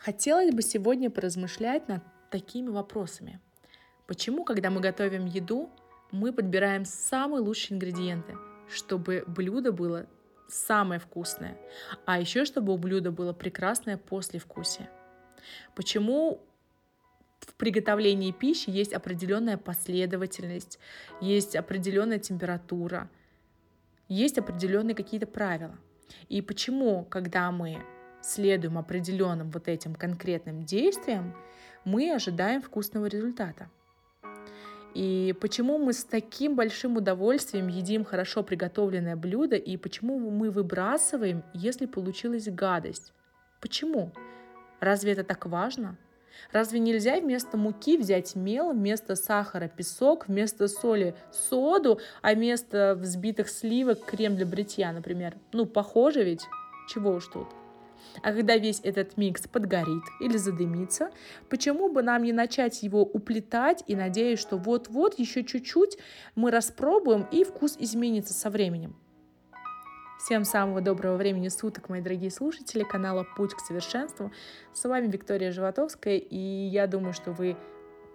Хотелось бы сегодня поразмышлять над такими вопросами. Почему, когда мы готовим еду, мы подбираем самые лучшие ингредиенты, чтобы блюдо было самое вкусное, а еще чтобы у блюда было прекрасное послевкусие? Почему в приготовлении пищи есть определенная последовательность, есть определенная температура, есть определенные какие-то правила. И почему, когда мы следуем определенным вот этим конкретным действиям, мы ожидаем вкусного результата. И почему мы с таким большим удовольствием едим хорошо приготовленное блюдо, и почему мы выбрасываем, если получилась гадость? Почему? Разве это так важно? Разве нельзя вместо муки взять мел, вместо сахара песок, вместо соли соду, а вместо взбитых сливок крем для бритья, например? Ну, похоже ведь? Чего уж тут. А когда весь этот микс подгорит или задымится, почему бы нам не начать его уплетать и надеясь, что вот-вот еще чуть-чуть мы распробуем и вкус изменится со временем? Всем самого доброго времени суток, мои дорогие слушатели канала «Путь к совершенству». С вами Виктория Животовская, и я думаю, что вы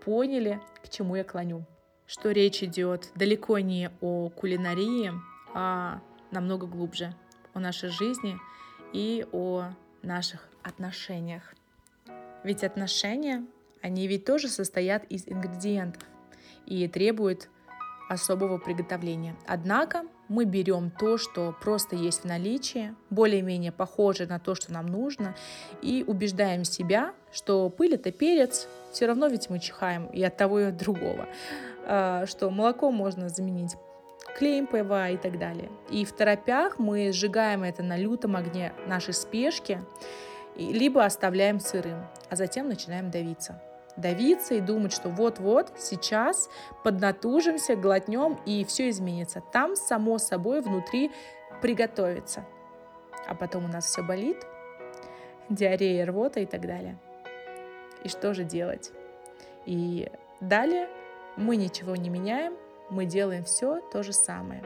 поняли, к чему я клоню. Что речь идет далеко не о кулинарии, а намного глубже, о нашей жизни и о наших отношениях. Ведь отношения, они ведь тоже состоят из ингредиентов и требуют особого приготовления. Однако мы берем то, что просто есть в наличии, более-менее похоже на то, что нам нужно, и убеждаем себя, что пыль это перец, все равно ведь мы чихаем и от того, и от другого, а, что молоко можно заменить клеем ПВА и так далее. И в торопях мы сжигаем это на лютом огне нашей спешки, либо оставляем сырым, а затем начинаем давиться. Давиться и думать, что вот-вот, сейчас поднатужимся, глотнем, и все изменится. Там, само собой, внутри приготовится. А потом у нас все болит, диарея, рвота и так далее. И что же делать? И далее мы ничего не меняем, мы делаем все то же самое.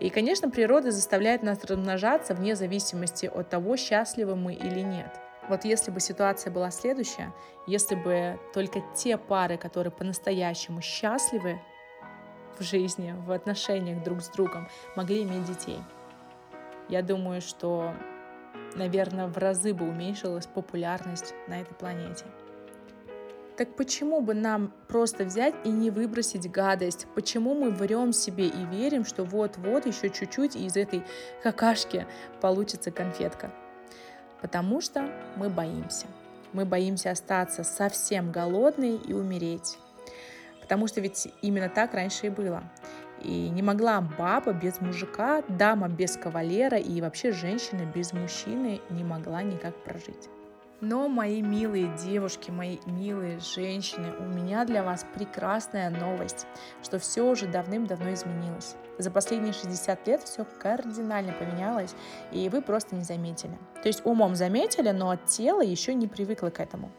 И, конечно, природа заставляет нас размножаться вне зависимости от того, счастливы мы или нет. Вот если бы ситуация была следующая, если бы только те пары, которые по-настоящему счастливы в жизни, в отношениях друг с другом, могли иметь детей, я думаю, что, наверное, в разы бы уменьшилась популярность на этой планете. Так почему бы нам просто взять и не выбросить гадость? Почему мы врем себе и верим, что вот-вот еще чуть-чуть из этой какашки получится конфетка? Потому что мы боимся. Мы боимся остаться совсем голодной и умереть. Потому что ведь именно так раньше и было. И не могла баба без мужика, дама без кавалера и вообще женщина без мужчины не могла никак прожить. Но, мои милые девушки, мои милые женщины, у меня для вас прекрасная новость, что все уже давным-давно изменилось. За последние 60 лет все кардинально поменялось, и вы просто не заметили. То есть умом заметили, но тело еще не привыкло к этому.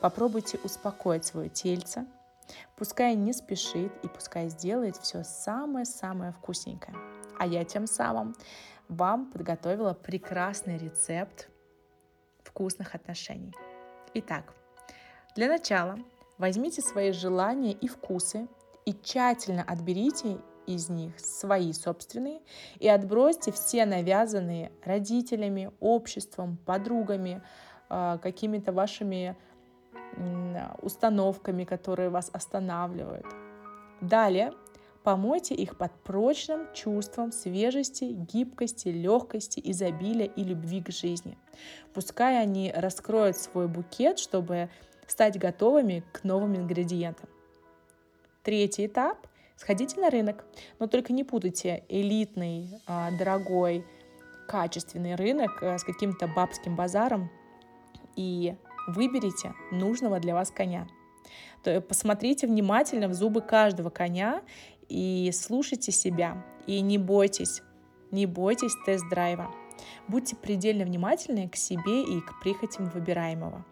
Попробуйте успокоить свое тельце, пускай не спешит и пускай сделает все самое-самое вкусненькое. А я тем самым вам подготовила прекрасный рецепт вкусных отношений. Итак, для начала возьмите свои желания и вкусы и тщательно отберите из них свои собственные и отбросьте все навязанные родителями, обществом, подругами, а, какими-то вашими установками, которые вас останавливают. Далее Помойте их под прочным чувством свежести, гибкости, легкости, изобилия и любви к жизни. Пускай они раскроют свой букет, чтобы стать готовыми к новым ингредиентам. Третий этап – сходите на рынок, но только не путайте элитный, а, дорогой, качественный рынок э, с каким-то бабским базаром и выберите нужного для вас коня. То посмотрите внимательно в зубы каждого коня и слушайте себя, и не бойтесь, не бойтесь тест-драйва. Будьте предельно внимательны к себе и к прихотям выбираемого.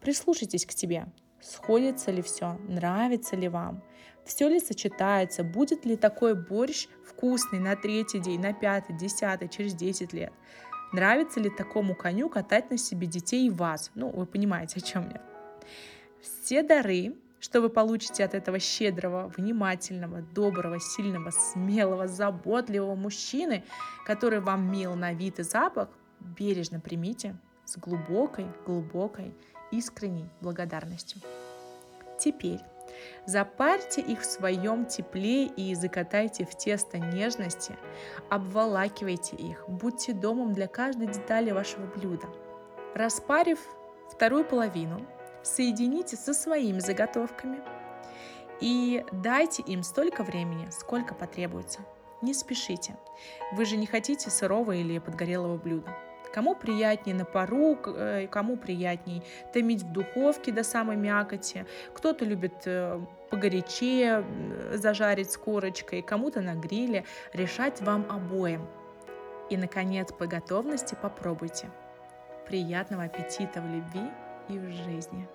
Прислушайтесь к себе. Сходится ли все? Нравится ли вам? Все ли сочетается? Будет ли такой борщ вкусный на третий день, на пятый, десятый, через 10 лет? Нравится ли такому коню катать на себе детей и вас? Ну, вы понимаете, о чем я. Все дары, что вы получите от этого щедрого, внимательного, доброго, сильного, смелого, заботливого мужчины, который вам мил на вид и запах, бережно примите с глубокой, глубокой, искренней благодарностью. Теперь Запарьте их в своем тепле и закатайте в тесто нежности, обволакивайте их, будьте домом для каждой детали вашего блюда. Распарив вторую половину, соедините со своими заготовками и дайте им столько времени, сколько потребуется. Не спешите. Вы же не хотите сырого или подгорелого блюда. Кому приятнее на пару, э, кому приятнее томить в духовке до самой мякоти. Кто-то любит э, погорячее зажарить с корочкой, кому-то на гриле. Решать вам обоим. И, наконец, по готовности попробуйте. Приятного аппетита в любви и в жизни!